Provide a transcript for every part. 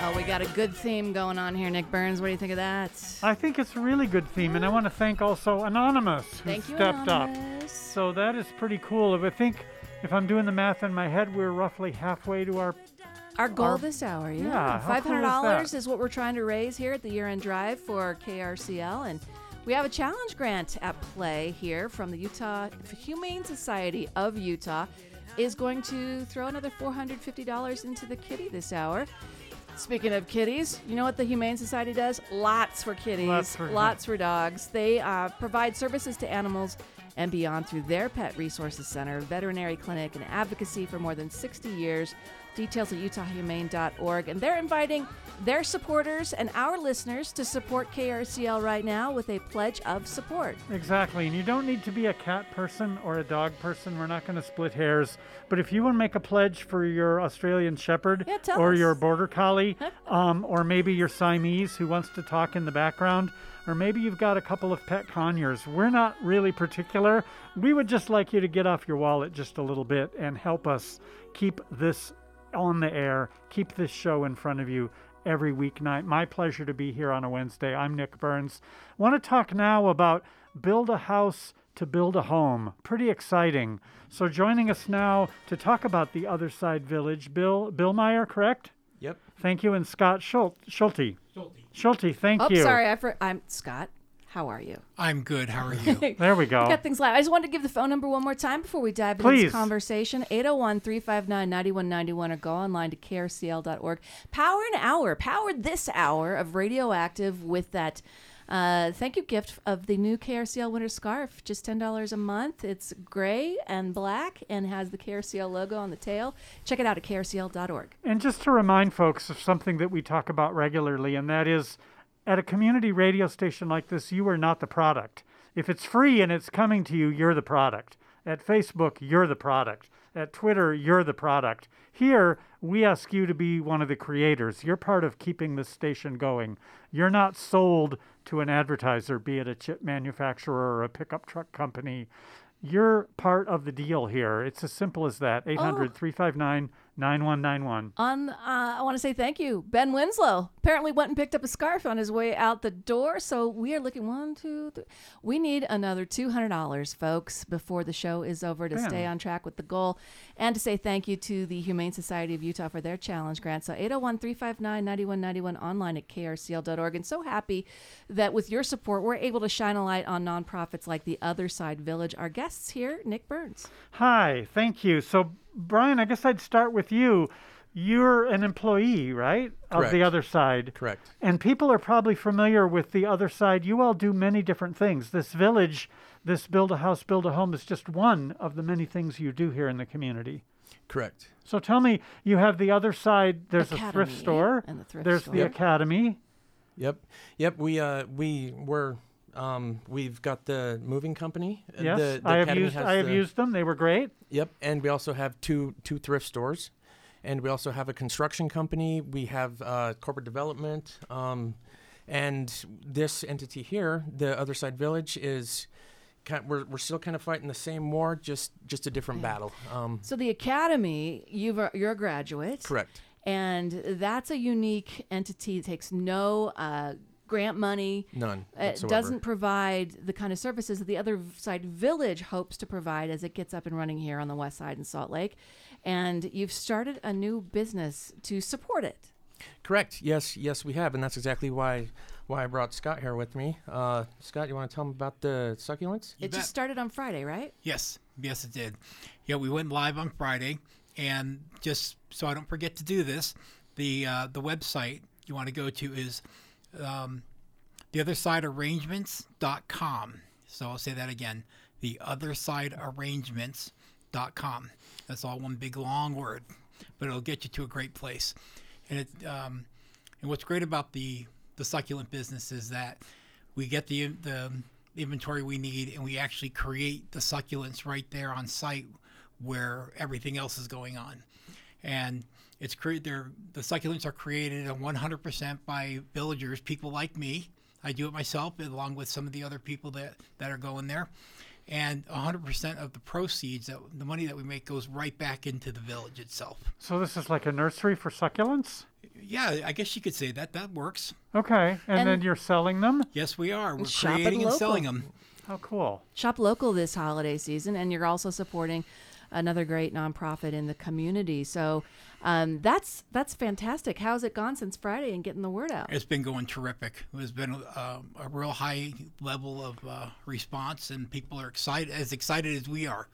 Oh, we got a good theme going on here, Nick Burns. What do you think of that? I think it's a really good theme, and I want to thank also Anonymous who Thank you, stepped Anonymous. up. So that is pretty cool. I think if I'm doing the math in my head, we're roughly halfway to our. Our goal Our- this hour, yeah. Yeah, Five cool hundred is dollars that? is what we're trying to raise here at the year-end drive for KRCL, and we have a challenge grant at play here from the Utah Humane Society of Utah. Is going to throw another four hundred fifty dollars into the kitty this hour. Speaking of kitties, you know what the Humane Society does? Lots for kitties, Lots for- lots for dogs. They uh, provide services to animals and beyond through their Pet Resources Center, veterinary clinic, and advocacy for more than 60 years. Details at utahhumane.org. And they're inviting their supporters and our listeners to support KRCL right now with a pledge of support. Exactly, and you don't need to be a cat person or a dog person. We're not going to split hairs. But if you want to make a pledge for your Australian Shepherd Yeah, or us. your Border Collie, um, or maybe your Siamese who wants to talk in the background, or maybe you've got a couple of pet conures, we're not really particular. We would just like you to get off your wallet just a little bit and help us keep this on the air, keep this show in front of you every weeknight. My pleasure to be here on a Wednesday. I'm Nick Burns. want to talk now about build a house to build a home. Pretty exciting. So joining us now to talk about the Other Side Village, Bill Bill Meyer, correct? Yep. Thank you, and Scott Schult, Schulte. Schulte, thank you. Oh, you. sorry, I for, I'm Scott. How are you? I'm good. How are you? There we go. Got things live. I just wanted to give the phone number one more time before we dive into Please. this conversation. 801 359 9191 or go online to krcl.org. Power an hour, power this hour of Radioactive with that uh, thank you gift of the new KRCL winter scarf. Just $10 a month. It's gray and black and has the KRCL logo on the tail. Check it out at krcl.org. And just to remind folks of something that we talk about regularly, and that is at a community radio station like this, you are not the product. If it's free and it's coming to you, you're the product. At Facebook, you're the product. At Twitter, you're the product. Here, we ask you to be one of the creators. You're part of keeping this station going. You're not sold to an advertiser, be it a chip manufacturer or a pickup truck company. You're part of the deal here. It's as simple as that. 800 359 9191. On, uh, I want to say thank you. Ben Winslow apparently went and picked up a scarf on his way out the door. So we are looking one, two, three. We need another $200, folks, before the show is over to stay on track with the goal and to say thank you to the Humane Society of Utah for their challenge grant. So 801 359 9191 online at krcl.org. And so happy that with your support, we're able to shine a light on nonprofits like the Other Side Village. Our guests here, Nick Burns. Hi, thank you. So, Brian, I guess I'd start with you. You're an employee, right? Of the other side. Correct. And people are probably familiar with the other side. You all do many different things. This village, this build a house, build a home is just one of the many things you do here in the community. Correct. So tell me, you have the other side, there's a thrift store, and the thrift there's store. the academy. Yep. Yep. We uh we were um we've got the moving company. Yes, The, the I have Academy used I have the- used them. They were great. Yep. And we also have two two thrift stores, and we also have a construction company. We have uh, corporate development. Um, and this entity here, the Other Side Village, is. Kind, we're, we're still kind of fighting the same war, just just a different battle. Um, So the Academy, you've, you're a graduate. correct. And that's a unique entity. It takes no uh, grant money. None. It whatsoever. doesn't provide the kind of services that the other side village hopes to provide as it gets up and running here on the west side in Salt Lake. And you've started a new business to support it. Correct. Yes, yes, we have, and that's exactly why why I brought Scott here with me. Uh, Scott, you want to tell him about the succulents? it bet. just started on Friday, right? yes, yes, it did. Yeah, we went live on Friday, and just so I don't forget to do this, the uh, the website you want to go to is um, theothersidearrangements.com. So I'll say that again: theothersidearrangements.com. That's all one big long word, but it'll get you to a great place. And it um, and what's great about the the succulent business is that we get the the inventory we need and we actually create the succulents right there on site where everything else is going on. And it's cre- they're, the succulents are created 100% by villagers, people like me. I do it myself along with some of the other people that, that are going there. and 100% of the proceeds, that the money that we make, goes right back into the village itself. So this is like a nursery for succulents? Yeah, I guess you could say that. That works. Okay. And, And- then you're selling them? Yes, we are. We're Shop creating and local. selling them. How cool. Shop local this holiday season, and you're also supporting another great nonprofit in the community. So um, that's that's fantastic. How's it gone since Friday and getting the word out? It's been going terrific. There's been a, a real high level of uh, response, and people are excited, as excited as we are.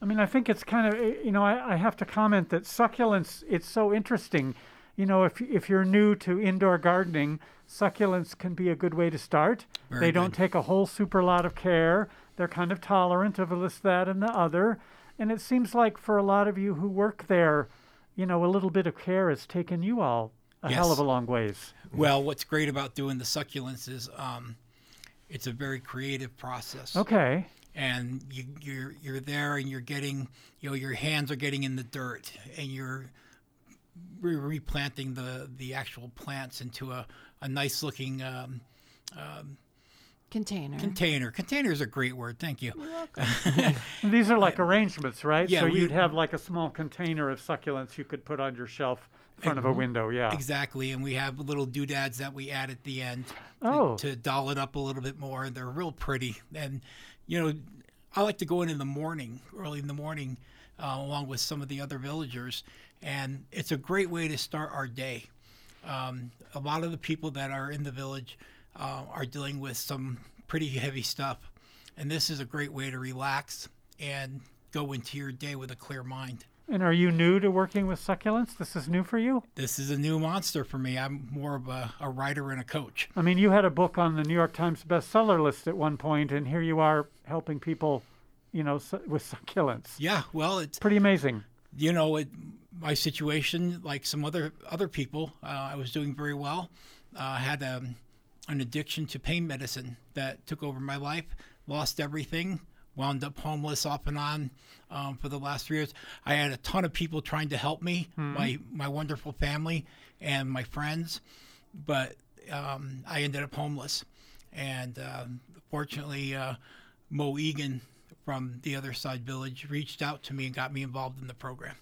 I mean, I think it's kind of, eh, you know, I, I have to comment that succulents, it's so interesting. You know, if, if you're new to indoor gardening, succulents can be a good way to start. Very they don't take a whole super lot of care. They're kind of tolerant of this, that, and the other. And it seems like for a lot of you who work there, you know, a little bit of care has taken you all a hell of a long ways. Well, what's great about doing the succulents is um, it's a very creative process. Okay. and you, you're you're there and you're getting you know your hands are getting in the dirt and you're re- replanting the the actual plants into a, a nice looking um, Container. container. Container is a great word. Thank you. And these are like arrangements, right? Yeah, so we- you'd have like a small container of succulents you could put on your shelf in front of a window. Yeah. Exactly, and we have little doodads that we add at the end to, Oh. to doll it up a little bit more. And They're real pretty, and you know, I like to go in in the morning, early in the morning, uh, along with some of the other villagers, and it's a great way to start our day. Um, a lot of the people that are in the village uh, are dealing with some pretty heavy stuff, and this is a great way to relax and go into your day with a clear mind. And are you new to working with succulents? This is new for you? This is a new monster for me. I'm more of a, a writer and a coach. I mean, you had a book on the New York Times bestseller list at one point, and here you are helping people, you know, su- with succulents. Yeah, well, it's Pretty amazing. you know, it, my situation, like some other other people, uh, I was doing very well. Uh, I had um, an addiction to pain medicine that took over my life. Lost everything. Wound up homeless off and on um, for the last three years. I had a ton of people trying to help me, my my wonderful family and my friends, but um, I ended up homeless. And um fortunately, uh, Mo Egan from the other side village reached out to me and got me involved in the program.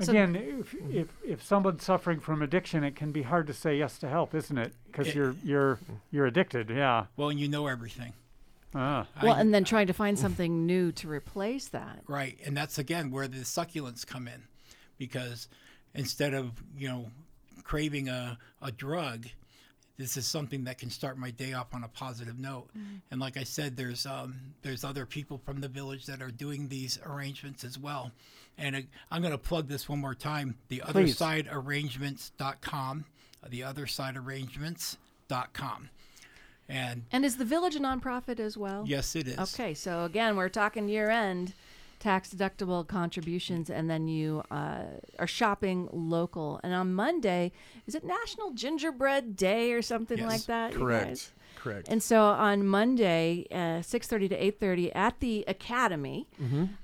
So- Again, if, if if someone's suffering from addiction, it can be hard to say yes to help, isn't it? Because you're you're you're addicted. Yeah. Well, and you know everything. Ah. well, I- and then trying to find something new to replace that. Right, and that's again where the succulents come in, because instead of you know craving a, a drug, this is something that can start my day off on a positive note. And like I said, there's um, there's other people from the village that are doing these arrangements as well. And uh, I'm going to plug this one more time: the other side arrangements.com, the other side arrangements.com. And And is the village a nonprofit as well? yes, it is. Okay, so again, we're talking year end tax deductible contributions, and then you uh, are shopping local. And on Monday, is it National Gingerbread Day or something Yes, like that? Correct. Correct. And so on Monday, uh, six thirty to eight thirty at the Academy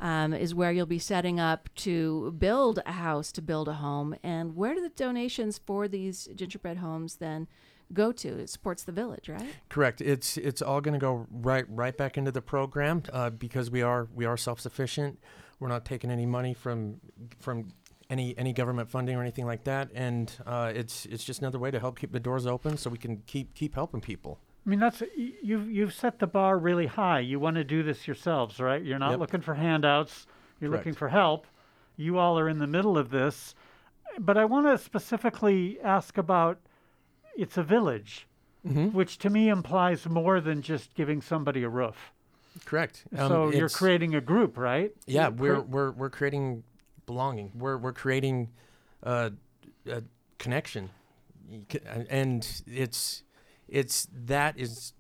um, is where you'll be setting up to build a house to build a home. And where do the donations for these gingerbread homes then go to? It supports the village, right? Correct. It's it's all going to go right right back into the program uh, because we are we are self sufficient. We're not taking any money from from any any government funding or anything like that, and uh, it's it's just another way to help keep the doors open so we can keep keep helping people. I mean, that's you've you've set the bar really high. You want to do this yourselves, right? You're not Yep. looking for handouts. You're looking for help. You all are in the middle of this. But I want to specifically ask about it's a village, Mm-hmm. which to me implies more than just giving somebody a roof. Correct. Um, so you're creating a group, right? Yeah, we're we're we're creating belonging. We're we're creating uh, a connection, and it's it's that is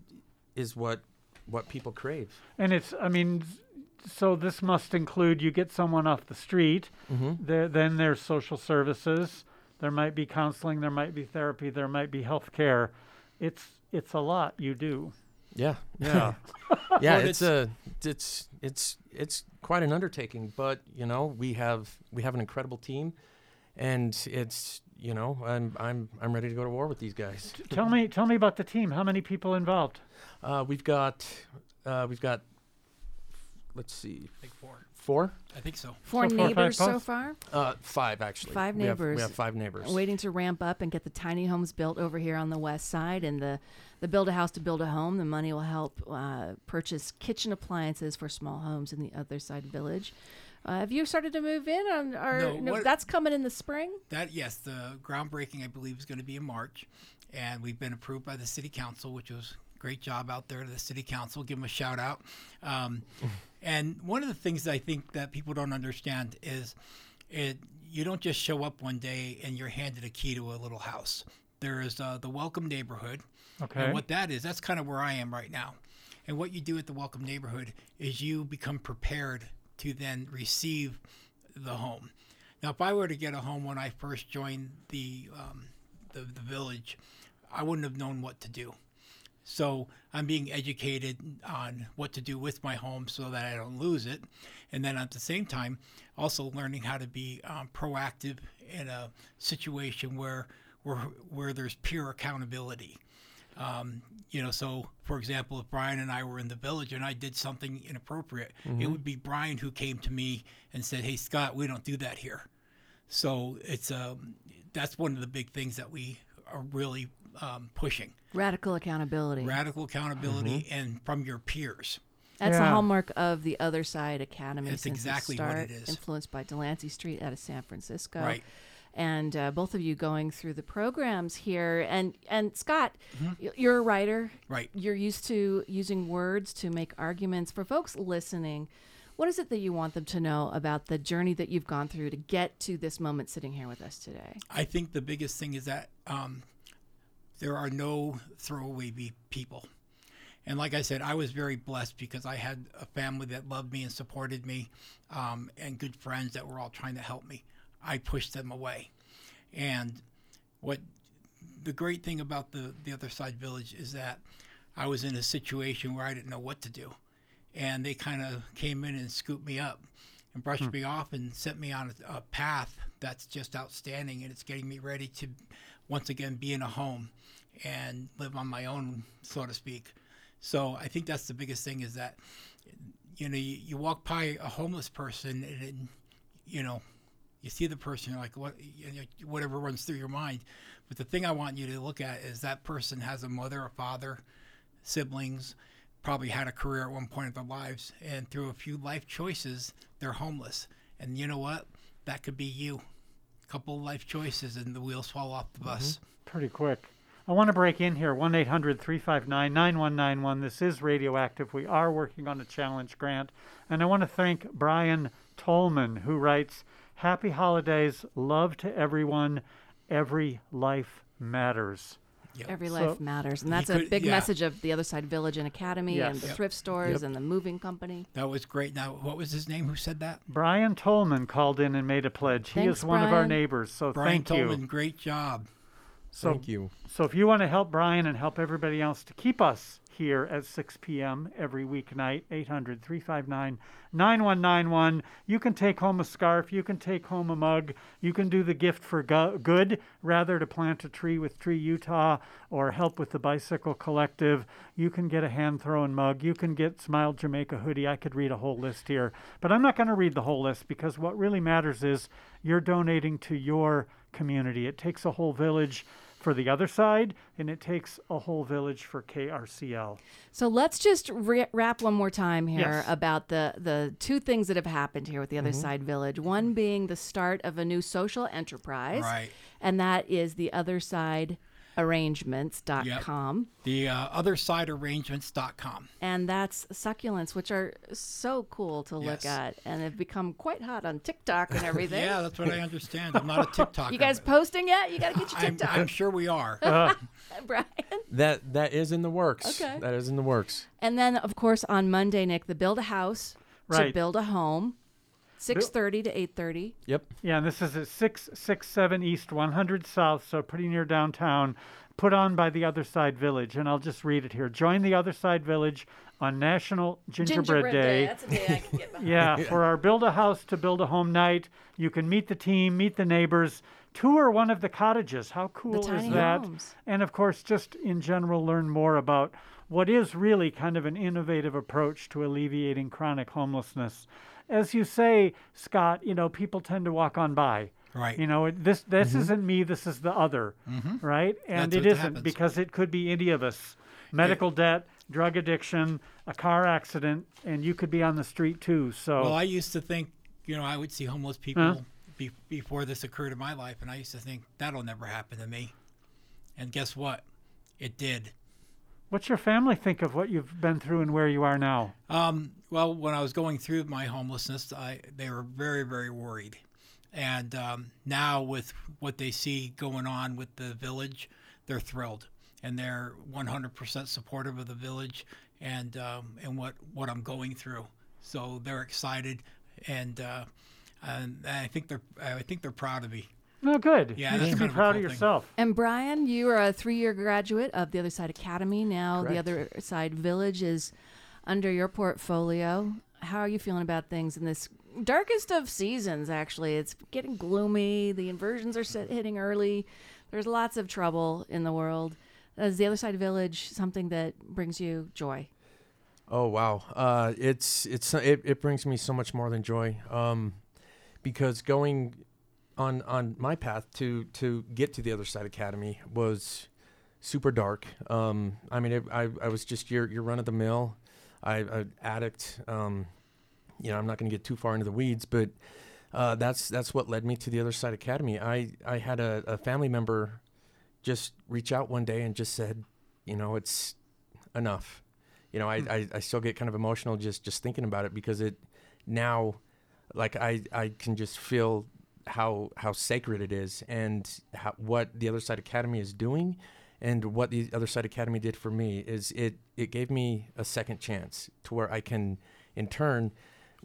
is what what people crave. and it's I mean, so this must include you get someone off the street. Mm-hmm. There, then there's social services. There might be counseling. There might be therapy. There might be health care. It's it's a lot you do. Yeah, Yeah. yeah. Well, it's a it's it's it's quite an undertaking, but you know we have we have an incredible team, and it's you know I'm I'm I'm ready to go to war with these guys. tell me tell me about the team. How many people involved? Uh, we've got uh, we've got let's see, Like four. four, I think so. Four So far, five neighbors so far. uh, five actually. Five We have- neighbors. We have, five neighbors. waiting to ramp up and get the tiny homes built over here on the west side and the the build a house to build a home the money will help uh, purchase kitchen appliances for small homes in the other side village uh, have you started to move in on or No, no, what- that's coming in the spring That yes, the groundbreaking I believe is going to be in March, and we've been approved by the city council, which was a great job out there to the city council. Give them a shout out. Um, and one of the things that I think that people don't understand is it you don't just show up one day and you're handed a key to a little house. There is uh, the welcome neighborhood, Okay. and what that is, that's kind of where I am right now. And what you do at the welcome neighborhood is you become prepared to then receive the home. Now, if I were to get a home when I first joined the um, the, the village, I wouldn't have known what to do. So I'm being educated on what to do with my home so that I don't lose it, and then at the same time, also learning how to be um, proactive in a situation where where where there's pure accountability. Um, you know, so for example, if Brian and I were in the village and I did something inappropriate, it would be Brian who came to me and said, "Hey, Scott, we don't do that here." So it's um, that's one of the big things that we are really um, pushing: radical accountability radical accountability and from your peers. that's the Yeah. hallmark of the other side academy That's since its exactly what start, it is. influenced by delancey street out of san francisco Right. and uh, both of you going through the programs here and and scott Mm-hmm. you're a writer Right. you're used to using words to make arguments for folks listening what is it that you want them to know about the journey that you've gone through to get to this moment sitting here with us today I think the biggest thing is that um, there are no throwaway people. And like I said, I was very blessed because I had a family that loved me and supported me, um, and good friends that were all trying to help me. I pushed them away. And what the great thing about the, the other side village is that I was in a situation where I didn't know what to do. And they kind of came in and scooped me up and brushed me off and set me on a, a path that's just outstanding. And it's getting me ready to once again be in a home and live on my own, so to speak. So I think that's the biggest thing is that, you know, you, you walk by a homeless person and, you know, you see the person, you're like, what, you know, whatever runs through your mind. But the thing I want you to look at is that person has a mother, a father, siblings, probably had a career at one point in their lives, and through a few life choices, they're homeless. And you know what? That could be you. A couple of life choices, and the wheels fall off the bus. Mm-hmm. Pretty quick. I want to break in here 1 800 359 9191. This is Radioactive. We are working on a challenge grant. And I want to thank Brian Tolman, who writes Happy holidays, love to everyone, every life matters. Yep. every So- life matters and that's a big yeah. message of the other side village and academy and the Yep. thrift stores Yep. and the moving company That was great. Now, what was his name who said that? Brian Tolman called in and made a pledge. he Thanks, is one of our neighbors, so Brian thank you. Brian Tolman. Great job. So, Thank you. So if you want to help Brian and help everybody else to keep us here at 6 p.m. every weeknight, 800 359 9191, you can take home a scarf, you can take home a mug, you can do the gift for go- good, rather to plant a tree with Tree Utah or help with the Bicycle Collective. You can get a hand thrown mug, you can get Smile Jamaica hoodie. I could read a whole list here, but I'm not going to read the whole list because what really matters is you're donating to your community. It takes a whole village for the other side, and it takes a whole village for KRCL. So let's just ra- wrap one more time here Yes. about the the two things that have happened here with the other Mm-hmm. side village. One being the start of a new social enterprise, Right. and that is the other side arrangements.com The uh, othersidearrangements.com. and that's succulents which are so cool to look Yes. at and have become quite hot on TikTok and everything. Yeah, that's what I understand. I'm not a TikTok. You guys posting yet? You got to get your I'm, TikTok, I'm sure we are. Brian. That that is in the works. Okay. That is in the works. And then, of course, on Monday, Nick, the build a house to build a home, six thirty to eight thirty. Yep. Yeah, and this is at 667 East 100 South, so pretty near downtown, put on by the Other Side Village. And I'll just read it here. Join the Other Side Village on National Gingerbread, Day. That's a day I can get behind. Yeah, for our Build a House to Build a Home night, you can meet the team, meet the neighbors, tour one of the cottages. How cool tiny is that? homes. And of course, just in general, learn more about what is really kind of an innovative approach to alleviating chronic homelessness. As you say, Scott, you know, people tend to walk on by. Right. You know, it- this this mm-hmm. isn't me, this is the other, mm-hmm. right? And That's it isn't happens. because it could be any of us. Medical debt, drug addiction, a car accident, and you could be on the street too. So Well, I used to think, you know, I would see homeless people be, before this occurred in my life, and I used to think that'll never happen to me. And guess what? It did. What's your family think of what you've been through and where you are now? Um, well, when I was going through my homelessness, I they were very, very worried. And um, now, with what they see going on with the village, they're thrilled, and they're 100% supportive of the village and um, and what what I'm going through. So they're excited, and uh, and I think they're I think they're proud of me. No, good. Yeah, you that's should be kind of a proud cool of thing. yourself. And Brian, you are a three-year graduate of the Other Side Academy. Now the Other Side Village is under your portfolio. How are you feeling about things in this darkest of seasons? Actually, it's getting gloomy. The inversions are sit- hitting early. There's lots of trouble in the world. Is the Other Side Village something that brings you joy? Oh wow, uh, it's it's it, it brings me so much more than joy, um, because going on on my path to to get to the other side academy was super dark. Um, I mean, it, I I was just your your run of the mill, I, I addict. Um, you know, I'm not going to get too far into the weeds, but uh, that's that's what led me to the other side academy. I I had a, a family member just reach out one day and just said, you know, it's enough you know, I, I, I still get kind of emotional just, just thinking about it because it now, like I, I can just feel how how sacred it is and how, what the Other Side Academy is doing, and what the Other Side Academy did for me is it it gave me a second chance to where I can, in turn,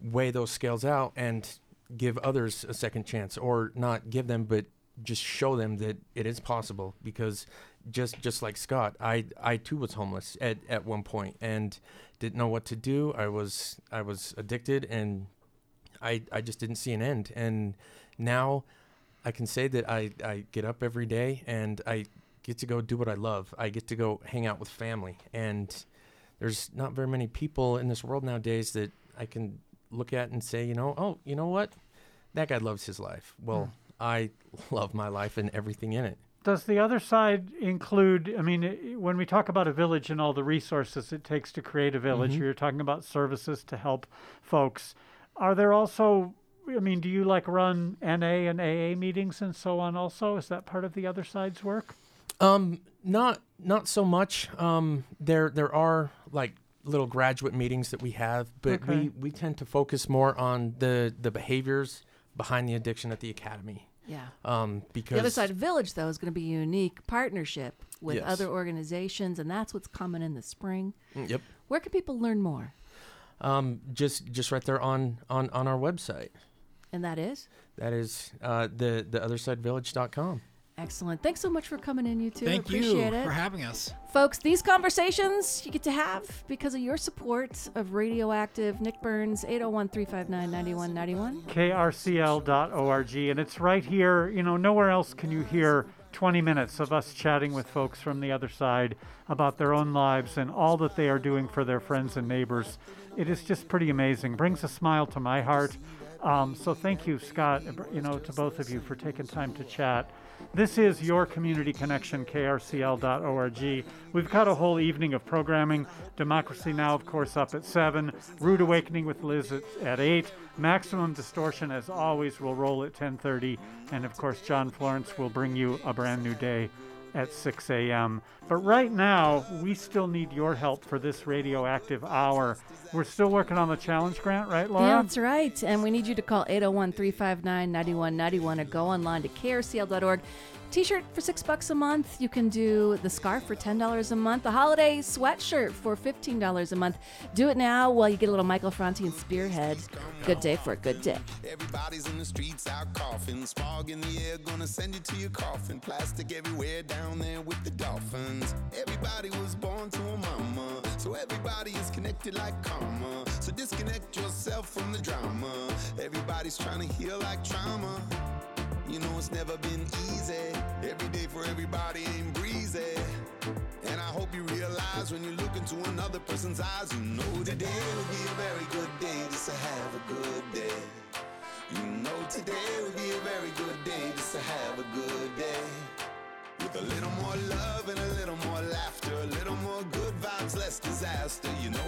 weigh those scales out and give others a second chance, or not give them, but just show them that it is possible because just just like Scott, I I too was homeless at at one point and didn't know what to do. I was I was addicted and I I just didn't see an end. And now I can say that I I get up every day and I get to go do what I love. I get to go hang out with family and there's not very many people in this world nowadays that I can look at and say, you know, oh, you know what? That guy loves his life. Well, I love my life and everything in it. Does the other side include? I mean, when we talk about a village and all the resources it takes to create a village, Mm-hmm. you're talking about services to help folks. Are there also? I mean, do you like run NA and AA meetings and so on? Also, is that part of the other side's work? Um, not not so much. Um, there there are like little graduate meetings that we have, but Okay. we we tend to focus more on the the behaviors behind the addiction at the academy. Yeah. Um, because The Other Side of Village, though, is going to be a unique partnership with Yes. other organizations, and that's what's coming in the spring. Mm, Yep. Where can people learn more? Um, just just right there on on on our website. And that is That is uh, the the othersidevillage.com. excellent. Thanks so much for coming in, you two. Thank Appreciate you it. for having us. Folks, these conversations you get to have because of your support of Radioactive. Nick Burns, 801 359 9191. krcl.org, and it's right here. You know, nowhere else can you hear 20 minutes of us chatting with folks from the other side about their own lives and all that they are doing for their friends and neighbors. It is just pretty amazing. Brings a smile to my heart. Um, so thank you, Scott. You know, to both of you for taking time to chat. This is your community connection, krcl.org. We've got a whole evening of programming. Democracy Now, of course, up at 7. Rude Awakening with Liz at, at 8. Maximum Distortion, as always, will roll at 10.30. And, of course, John Florence will bring you a brand new day at 6 a.m. But right now, we still need your help for this radioactive hour. We're still working on the challenge grant, right, Laura? That's right. And we need you to call 801 359 9191 or go online to krcl.org. T shirt for six bucks a month. You can do the scarf for $10 a month, the holiday sweatshirt for $15 a month. Do it now while you get a little Michael Franti and Spearhead. Good day for a good day. Everybody's in the streets out coughing. Smog in the air, gonna send you to your coffin. Plastic everywhere down there with the dolphins. Everybody was born to a mama, so everybody is connected like karma. So disconnect yourself from the drama. Everybody's trying to heal like trauma. You know it's never been easy. Every day for everybody ain't breezy. And I hope you realize when you look into another person's eyes. You know today will be a very good day just to have a good day. You know today will be a very good day just to have a good day. With a little more love and a little more laughter, a little more good vibes, less disaster. You know